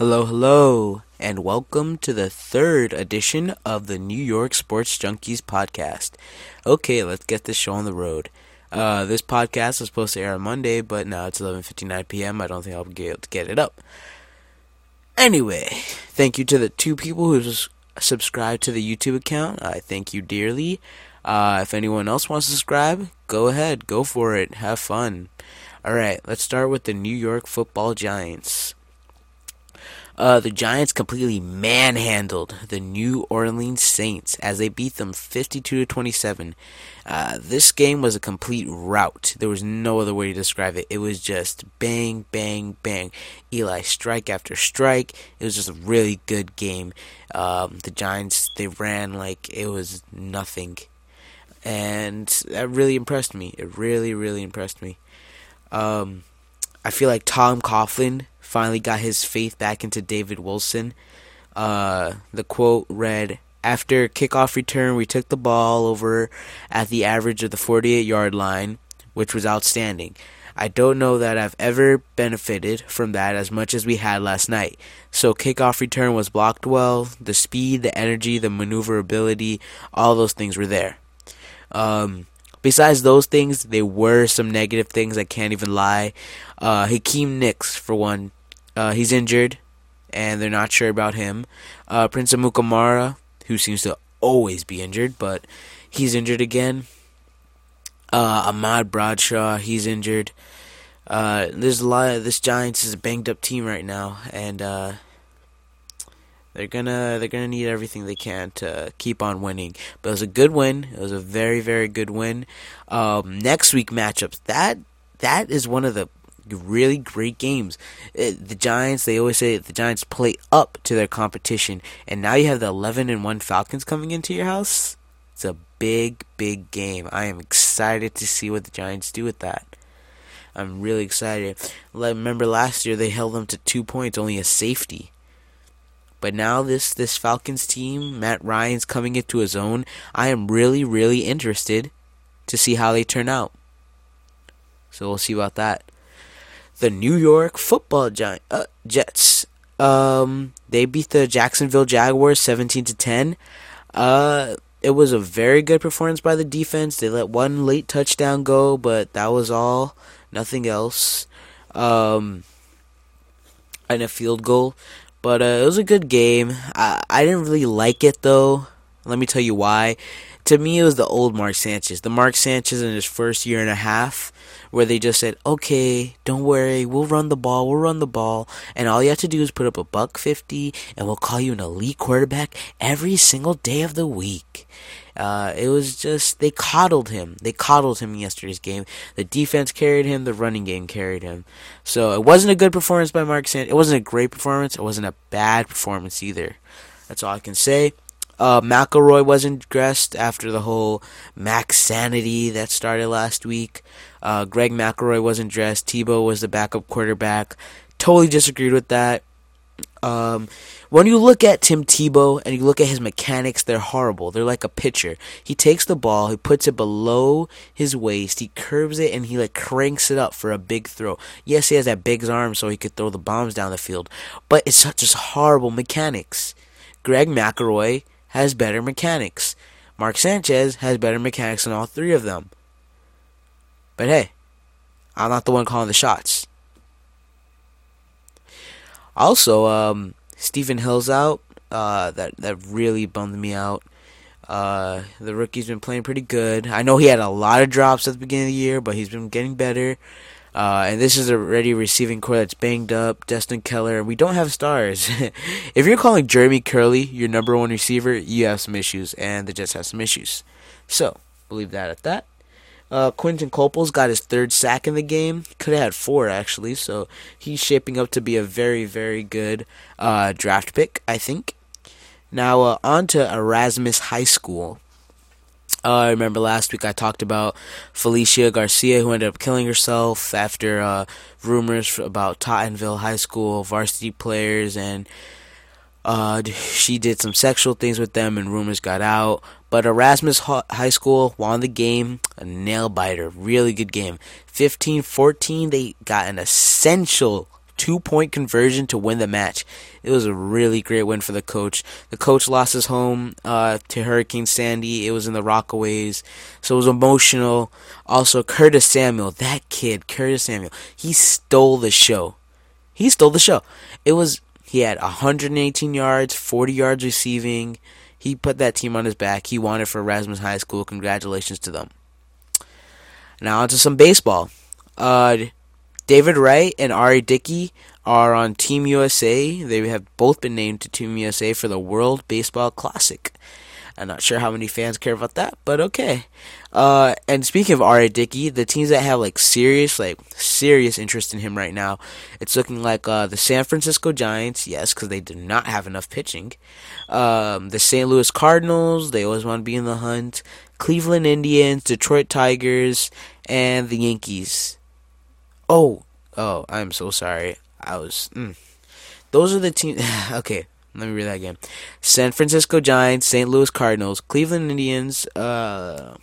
Hello, hello, and welcome to the third edition of the New York Sports Junkies podcast. Okay, let's get this show on the road. Uh, this podcast was supposed to air on Monday, but now it's 11:59 p.m. I don't think I'll be able to get it up. Anyway, thank you to the two people who subscribed to the YouTube account. I thank you dearly. Uh, if anyone else wants to subscribe, go ahead, go for it, have fun. All right, let's start with the New York Football Giants. Uh, the Giants completely manhandled the New Orleans Saints as they beat them 52 to 27. Uh, this game was a complete rout. There was no other way to describe it. It was just bang, bang, bang. Eli strike after strike. It was just a really good game. Um, the Giants they ran like it was nothing, and that really impressed me. It really, really impressed me. Um, I feel like Tom Coughlin finally got his faith back into David Wilson. Uh, the quote read, After kickoff return, we took the ball over at the average of the 48 yard line, which was outstanding. I don't know that I've ever benefited from that as much as we had last night. So kickoff return was blocked well. The speed, the energy, the maneuverability, all those things were there. Um, besides those things, there were some negative things. I can't even lie. Uh, Hakeem Nicks, for one, uh, he's injured, and they're not sure about him. Uh, Prince Amukamara, who seems to always be injured, but he's injured again. Uh, Ahmad Bradshaw, he's injured. Uh, there's a lot. Of, this Giants is a banged up team right now, and uh, they're gonna they're gonna need everything they can to keep on winning. But it was a good win. It was a very very good win. Um, next week matchups that that is one of the really great games. Uh, the Giants, they always say the Giants play up to their competition, and now you have the 11 and 1 Falcons coming into your house. It's a big, big game. I am excited to see what the Giants do with that. I'm really excited. Remember last year they held them to two points, only a safety. But now this this Falcons team, Matt Ryan's coming into his own. I am really, really interested to see how they turn out. So we'll see about that the New York Football Giant uh, Jets. Um, they beat the Jacksonville Jaguars 17 to 10. Uh, it was a very good performance by the defense. They let one late touchdown go, but that was all. Nothing else. Um, and a field goal. But uh, it was a good game. I, I didn't really like it though. Let me tell you why. To me, it was the old Mark Sanchez. The Mark Sanchez in his first year and a half where they just said, "Okay, don't worry, we'll run the ball, we'll run the ball, and all you have to do is put up a buck fifty, and we'll call you an elite quarterback every single day of the week." Uh, it was just they coddled him. They coddled him in yesterday's game. The defense carried him. The running game carried him. So it wasn't a good performance by Mark Sanchez. It wasn't a great performance. It wasn't a bad performance either. That's all I can say. Uh, McElroy wasn't dressed after the whole Max Sanity that started last week. Uh, Greg McElroy wasn't dressed. Tebow was the backup quarterback. Totally disagreed with that. Um, when you look at Tim Tebow and you look at his mechanics, they're horrible. They're like a pitcher. He takes the ball, he puts it below his waist, he curves it, and he like cranks it up for a big throw. Yes, he has that big arm so he could throw the bombs down the field, but it's just horrible mechanics. Greg McElroy has better mechanics. Mark Sanchez has better mechanics than all three of them. But hey, I'm not the one calling the shots. Also, um, Stephen Hill's out. Uh, that that really bummed me out. Uh, the rookie's been playing pretty good. I know he had a lot of drops at the beginning of the year, but he's been getting better. Uh, and this is a ready receiving corps that's banged up. Dustin Keller, we don't have stars. if you're calling Jeremy Kerley your number one receiver, you have some issues, and the Jets have some issues. So, believe that at that. Uh, Quinton Coples got his third sack in the game. Could have had four actually, so he's shaping up to be a very, very good uh, draft pick, I think. Now uh, on to Erasmus High School. Uh, I remember last week I talked about Felicia Garcia, who ended up killing herself after uh, rumors about Tottenville High School varsity players, and uh, she did some sexual things with them, and rumors got out. But Erasmus High School won the game, a nail biter, really good game. 15 14, they got an essential two point conversion to win the match. It was a really great win for the coach. The coach lost his home uh, to Hurricane Sandy. It was in the Rockaways, so it was emotional. Also, Curtis Samuel, that kid, Curtis Samuel, he stole the show. He stole the show. It was he had 118 yards, 40 yards receiving. He put that team on his back. He won it for Erasmus High School. Congratulations to them. Now onto some baseball. Uh, David Wright and R.A. Dickey are on Team USA. They have both been named to Team USA for the World Baseball Classic. I'm not sure how many fans care about that, but okay. Uh, and speaking of R.A. Dickey, the teams that have like serious, like serious interest in him right now, it's looking like uh, the San Francisco Giants, yes, because they do not have enough pitching. Um, the St. Louis Cardinals, they always want to be in the hunt. Cleveland Indians, Detroit Tigers, and the Yankees. Oh, oh, I'm so sorry. I was. Mm. Those are the teams. okay, let me read that again. San Francisco Giants, St. Louis Cardinals, Cleveland Indians, uh,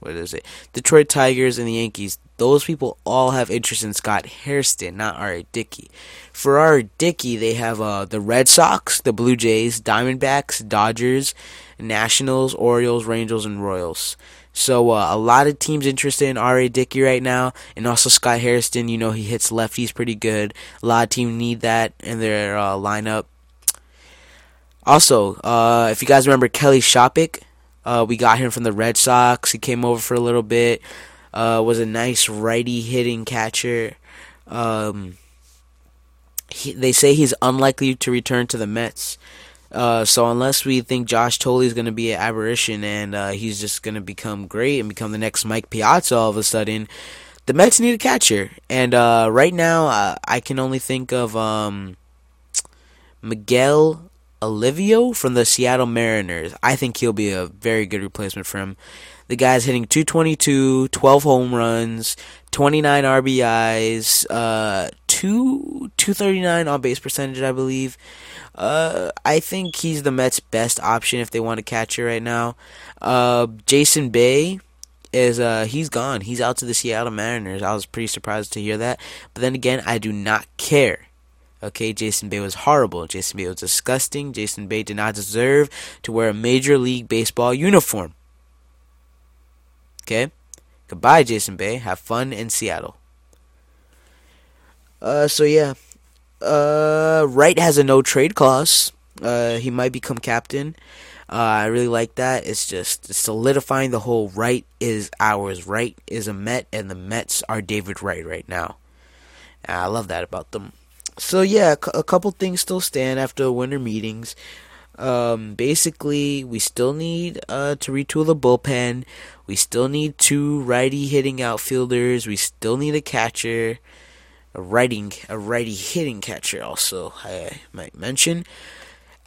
what is it? Detroit Tigers and the Yankees. Those people all have interest in Scott Hairston, not R.A. Dickey. For R.A. Dickey, they have uh, the Red Sox, the Blue Jays, Diamondbacks, Dodgers, Nationals, Orioles, Rangers, and Royals. So uh, a lot of teams interested in R.A. Dickey right now, and also Scott Hairston. You know he hits lefties pretty good. A lot of teams need that in their uh, lineup. Also, uh, if you guys remember Kelly Shoppach, uh, we got him from the Red Sox. He came over for a little bit. Uh, was a nice righty hitting catcher. Um, he, they say he's unlikely to return to the Mets. Uh, so unless we think Josh Thole is going to be an aberration and uh, he's just going to become great and become the next Mike Piazza all of a sudden, the Mets need a catcher. And uh, right now, uh, I can only think of um, Miguel Olivo from the Seattle Mariners. I think he'll be a very good replacement for him. The guy's hitting 222, 12 home runs, 29 RBIs, uh, 2 239 on base percentage, I believe. Uh, I think he's the Mets' best option if they want a catcher right now. Uh, Jason Bay is uh he's gone. He's out to the Seattle Mariners. I was pretty surprised to hear that. But then again, I do not care Okay, Jason Bay was horrible. Jason Bay was disgusting. Jason Bay did not deserve to wear a Major League Baseball uniform. Okay? Goodbye, Jason Bay. Have fun in Seattle. Uh, so yeah. Uh, Wright has a no trade clause. Uh, he might become captain. Uh, I really like that. It's just solidifying the whole Wright is ours. Wright is a Met, and the Mets are David Wright right now. I love that about them so yeah, a couple things still stand after winter meetings. Um, basically, we still need uh, to retool the bullpen. We still need two righty hitting outfielders. We still need a catcher, a righty a righty hitting catcher. Also, I might mention.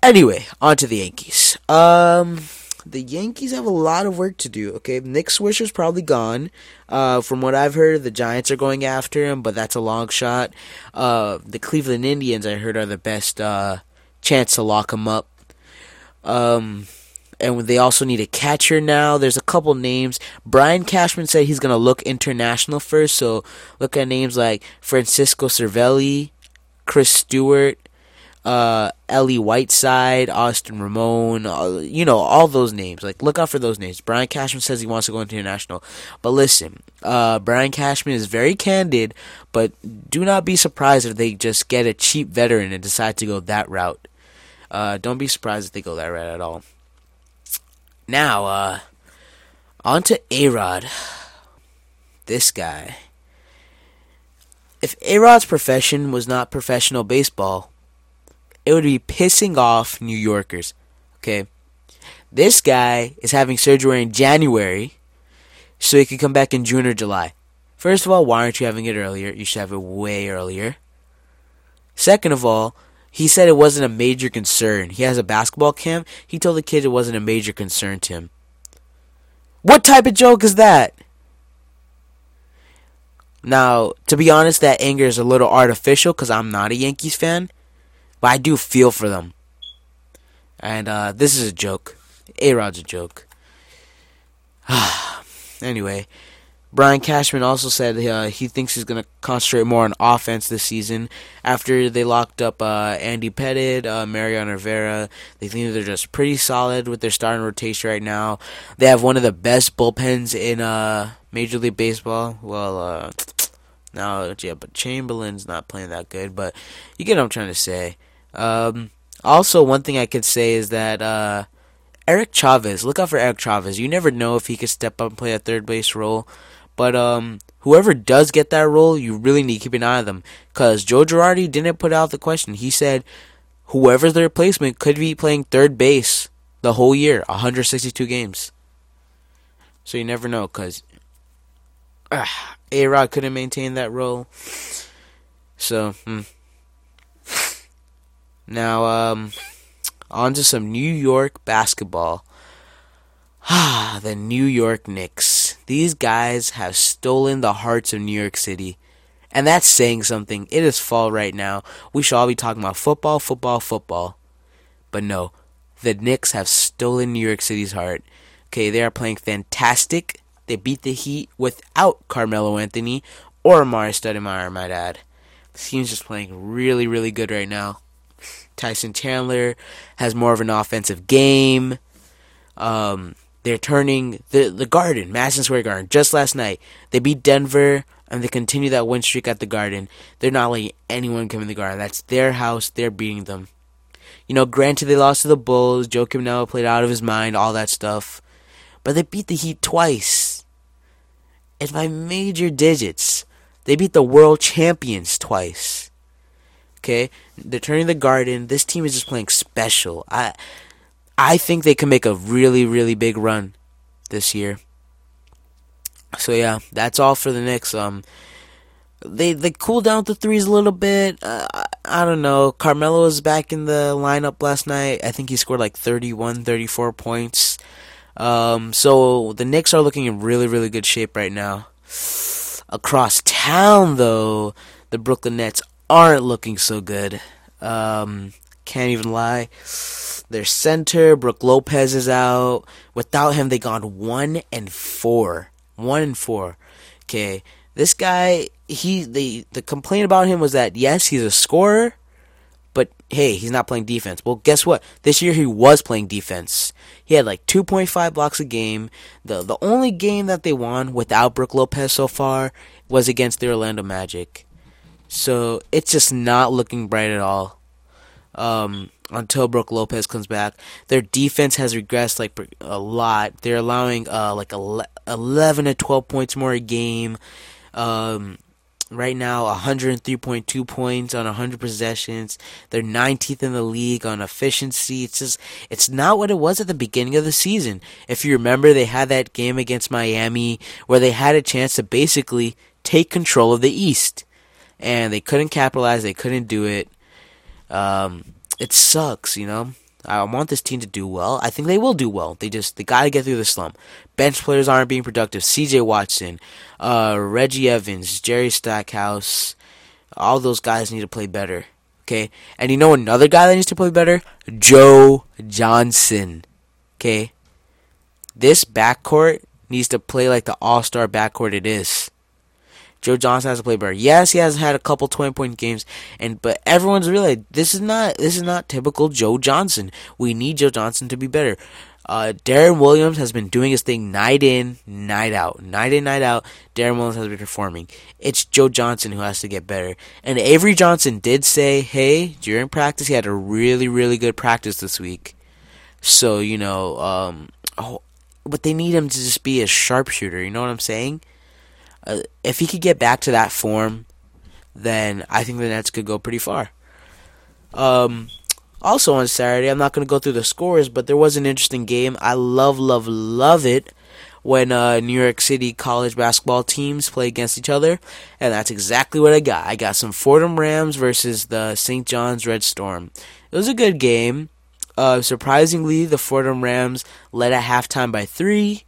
Anyway, on to the Yankees. Um, the Yankees have a lot of work to do. Okay, Nick Swisher's probably gone. Uh, from what I've heard, the Giants are going after him, but that's a long shot. Uh, the Cleveland Indians, I heard, are the best uh, chance to lock him up. Um, and they also need a catcher now. There's a couple names. Brian Cashman said he's gonna look international first, so look at names like Francisco Cervelli, Chris Stewart, uh, Eli Whiteside, Austin Romine, uh, you know, all those names. Like, look out for those names. Brian Cashman says he wants to go international. But listen, uh, Brian Cashman is very candid, but do not be surprised if they just get a cheap veteran and decide to go that route. Uh, don't be surprised if they go that route at all. Now, uh, on to A-Rod. This guy. If A-Rod's profession was not professional baseball, it would be pissing off New Yorkers. Okay? This guy is having surgery in January so he can come back in June or July. First of all, why aren't you having it earlier? You should have it way earlier. Second of all, he said it wasn't a major concern. He has a basketball camp. He told the kid it wasn't a major concern to him. What type of joke is that? Now, to be honest, that anger is a little artificial because I'm not a Yankees fan. But I do feel for them. And uh, this is a joke. A Rod's a joke. anyway, Brian Cashman also said uh, he thinks he's going to concentrate more on offense this season after they locked up uh, Andy Pettitte, uh, Mariano Rivera. They think they're just pretty solid with their starting rotation right now. They have one of the best bullpens in uh, Major League Baseball. Well, uh, now, yeah, but Chamberlain's not playing that good, but you get what I'm trying to say. Um, also, one thing I could say is that uh, Eric Chavez, look out for Eric Chavez. You never know if he could step up and play a third base role. But um, whoever does get that role, you really need to keep an eye on them. Because Joe Girardi didn't put out the question. He said whoever's the replacement could be playing third base the whole year, 162 games. So you never know, because uh, A Rod couldn't maintain that role. So, hmm. now, um, on to some New York basketball. Ah, the New York Knicks. These guys have stolen the hearts of New York City. And that's saying something. It is fall right now. We should all be talking about football, football, football. But no, the Knicks have stolen New York City's heart. Okay, they are playing fantastic. They beat the Heat without Carmelo Anthony or Amar'e Stoudemire, might add. The team's just playing really, really good right now. Tyson Chandler has more of an offensive game. Um, they're turning the the Garden, Madison Square Garden, just last night. They beat Denver and they continue that win streak at the Garden. They're not letting anyone come in the Garden. That's their house. They're beating them. You know, granted they lost to the Bulls. Joakim Noah played out of his mind, all that stuff. But they beat the Heat twice. And by major digits. They beat the world champions twice. Okay? They're turning the Garden. This team is just playing special. I I think they can make a really, really big run this year. So yeah, that's all for the Knicks. Um, they they cool down the threes a little bit. Uh, I, I don't know. Carmelo was back in the lineup last night. I think he scored like 31, 34 points. Um, so the Knicks are looking in really, really good shape right now. Across town, though, the Brooklyn Nets aren't looking so good. Um, can't even lie. Their center, Brook Lopez, is out. Without him, they gone one and four. One and four. Okay, this guy, he the the complaint about him was that yes, he's a scorer, but hey, he's not playing defense. Well, guess what? This year he was playing defense. He had like 2.5 blocks a game. The the only game that they won without Brook Lopez so far was against the Orlando Magic. So it's just not looking bright at all. Um, until Brook Lopez comes back. Their defense has regressed like a lot. They're allowing uh, like 11 to 12 points more a game. Um, right now, 103.2 points on 100 possessions. They're 19th in the league on efficiency. It's just it's not what it was at the beginning of the season. If you remember, they had that game against Miami where they had a chance to basically take control of the East, and they couldn't capitalize. They couldn't do it. Um, it sucks, you know. I want this team to do well. I think they will do well. They just they gotta get through the slump. Bench players aren't being productive. C.J. Watson, uh, Reggie Evans, Jerry Stackhouse, all those guys need to play better. Okay, and you know another guy that needs to play better? Joe Johnson. Okay, this backcourt needs to play like the All Star backcourt it is. Joe Johnson has to play better. Yes, he has had a couple twenty point games, and but everyone's realized this is not this is not typical Joe Johnson. We need Joe Johnson to be better. Uh, Deron Williams has been doing his thing night in, night out, night in, night out. Deron Williams has been performing. It's Joe Johnson who has to get better. And Avery Johnson did say, "Hey, during practice, he had a really, really good practice this week." So you know, um, oh, but they need him to just be a sharpshooter. You know what I'm saying? Uh, if he could get back to that form, then I think the Nets could go pretty far. Um, also on Saturday, I'm not going to go through the scores, but there was an interesting game. I love, love, love it when uh, New York City college basketball teams play against each other, and that's exactly what I got. I got some Fordham Rams versus the St. John's Red Storm. It was a good game. Uh, surprisingly, the Fordham Rams led at halftime by three.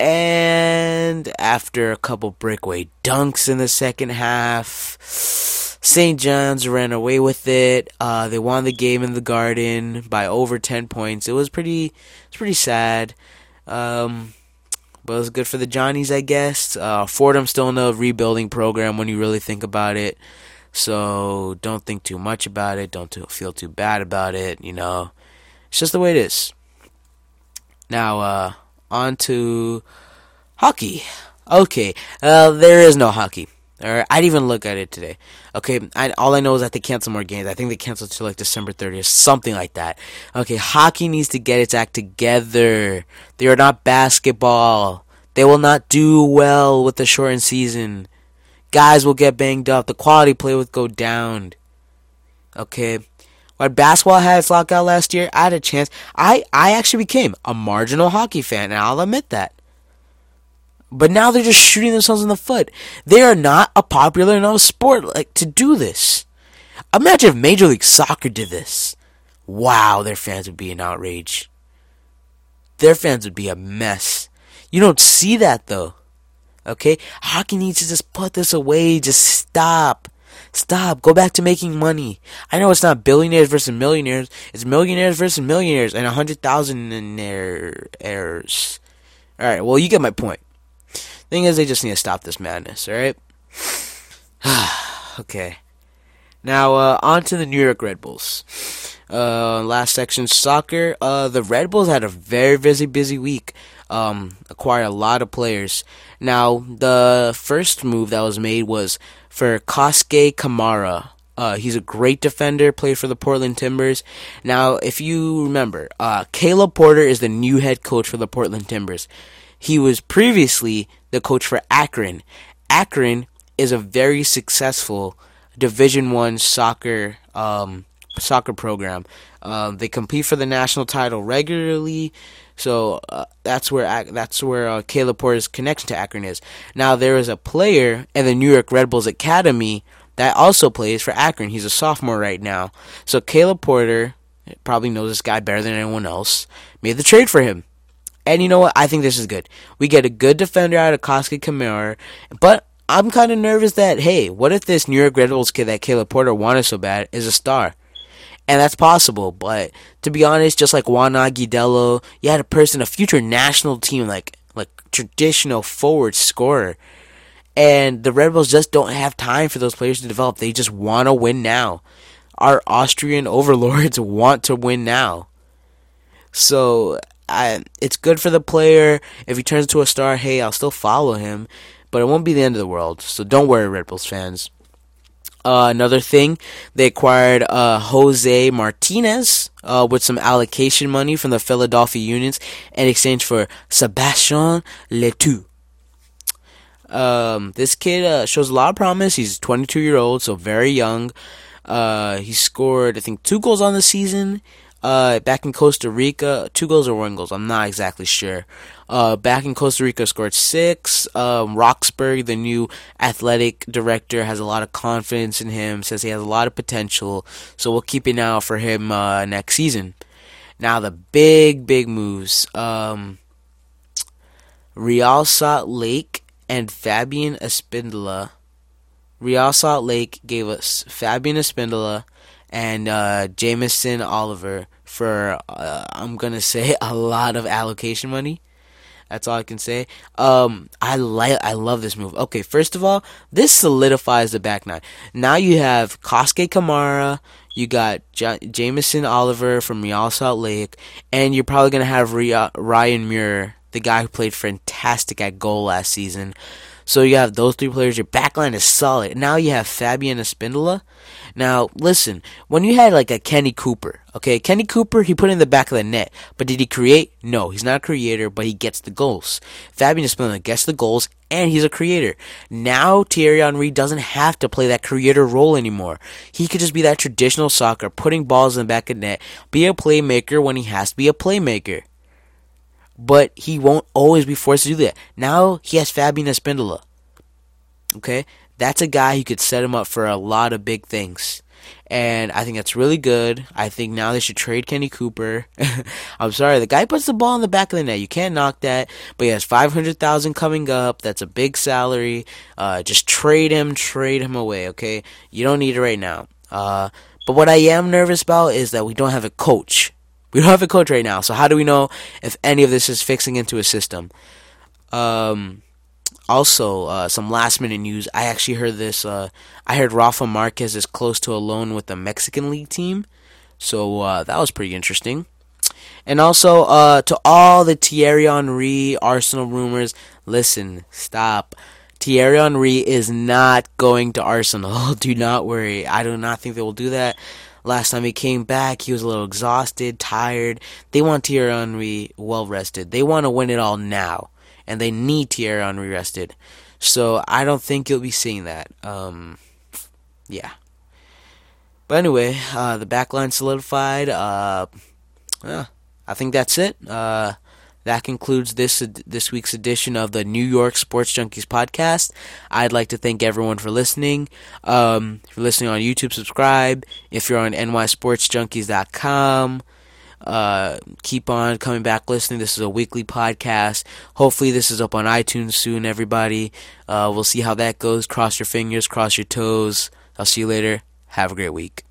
And after a couple breakaway dunks in the second half, St. John's ran away with it. Uh, they won the game in the Garden by over ten points. It was pretty, it's pretty sad. Um, but it's good for the Johnnies, I guess. Uh, Fordham's still in a rebuilding program when you really think about it. So don't think too much about it. Don't feel too bad about it. You know, it's just the way it is. Now, uh, on to hockey. Okay, uh, there is no hockey. Or I didn't even look at it today. Okay, I, all I know is that they canceled more games. I think they canceled to like December 30th, something like that. Okay, hockey needs to get its act together. They are not basketball. They will not do well with the shortened season. Guys will get banged up. The quality play will go down. Okay. When basketball had its lockout last year, I had a chance. I, I actually became a marginal hockey fan, and I'll admit that. But now they're just shooting themselves in the foot. They are not a popular enough sport like to do this. Imagine if Major League Soccer did this. Wow, their fans would be in outrage. Their fans would be a mess. You don't see that though. Okay? Hockey needs to just put this away. Just stop. Stop. Go back to making money. I know it's not billionaires versus millionaires. It's millionaires versus millionaires and a hundred thousand errors. Alright, well you get my point. Thing is, they just need to stop this madness, alright? okay. Now, uh, on to the New York Red Bulls. Uh, last section, soccer. Uh, the Red Bulls had a very busy, busy week. Um, acquired a lot of players. Now, the first move that was made was for Kosuke Kimura. Uh, he's a great defender, played for the Portland Timbers. Now, if you remember, uh, Caleb Porter is the new head coach for the Portland Timbers. He was previously the coach for Akron. Akron is a very successful Division One soccer um, soccer program. Uh, they compete for the national title regularly, so uh, that's where that's where uh, Caleb Porter's connection to Akron is. Now there is a player in the New York Red Bulls academy that also plays for Akron. He's a sophomore right now. So Caleb Porter probably knows this guy better than anyone else. Made the trade for him. And you know what? I think this is good. We get a good defender out of Kosuke Kimura, but I'm kind of nervous that hey, what if this New York Red Bulls kid that Caleb Porter wanted so bad is a star? And that's possible, but to be honest, just like Juan Agudelo, you had a person, a future national team, like like traditional forward scorer. And the Red Bulls just don't have time for those players to develop. They just want to win now. Our Austrian overlords want to win now. So I, it's good for the player. If he turns into a star, hey, I'll still follow him, but it won't be the end of the world. So don't worry, Red Bulls fans. Uh, another thing, they acquired uh, Jose Martinez uh, with some allocation money from the Philadelphia Unions in exchange for Sebastian Letou. Um, this kid uh, shows a lot of promise. He's 22 year old, so very young. Uh, he scored, I think, two goals on the season uh, back in Costa Rica, two goals or one goals, I'm not exactly sure. Uh, back in Costa Rica, scored six. Um, Roxburgh, the new athletic director, has a lot of confidence in him. Says he has a lot of potential. So we'll keep an eye out for him uh, next season. Now the big, big moves. Um, Real Salt Lake and Fabian Espindola. Real Salt Lake gave us Fabian Espindola and uh, Oliver for uh, I'm gonna say a lot of allocation money. That's all I can say. Um, I like, I love this move. Okay, first of all, this solidifies the back nine. Now you have Kosuke Kimura, you got J- Jamison Oliver from Real Salt Lake, and you're probably gonna have Ryan Meara, the guy who played fantastic at goal last season. So you have those three players. Your backline is solid. Now you have Fabian Espindola. Now listen, when you had like a Kenny Cooper, okay, Kenny Cooper, he put in the back of the net, but did he create? No, he's not a creator, but he gets the goals. Fabian Espindola gets the goals, and he's a creator. Now Thierry Henry doesn't have to play that creator role anymore. He could just be that traditional soccer, putting balls in the back of the net, be a playmaker when he has to be a playmaker but he won't always be forced to do that. Now he has Fabian Espindola. Okay? That's a guy who could set him up for a lot of big things. And I think that's really good. I think now they should trade Kenny Cooper. I'm sorry, the guy puts the ball in the back of the net. You can't knock that. But he has 500,000 coming up. That's a big salary. Uh, just trade him, trade him away, okay? You don't need it right now. Uh, but what I am nervous about is that we don't have a coach. We don't have a coach right now, so how do we know if any of this is fixing into a system? Um, also, uh, some last minute news. I actually heard this. Uh, I heard Rafa Marquez is close to a loan with the Mexican League team. So uh, that was pretty interesting. And also, uh, to all the Thierry Henry Arsenal rumors, listen, stop. Thierry Henry is not going to Arsenal. Do not worry. I do not think they will do that. Last time he came back, he was a little exhausted, tired. They want Thierry Henry well rested. They want to win it all now, and they need Thierry Henry rested. So I don't think you'll be seeing that. Um, yeah. But anyway, uh, the backline solidified. Uh, yeah, I think that's it. Uh, that concludes this this week's edition of the New York Sports Junkies podcast. I'd like to thank everyone for listening. Um, if you're listening on YouTube, subscribe. If you're on nysportsjunkies.com, uh, keep on coming back listening. This is a weekly podcast. Hopefully, this is up on iTunes soon. Everybody, uh, we'll see how that goes. Cross your fingers, cross your toes. I'll see you later. Have a great week.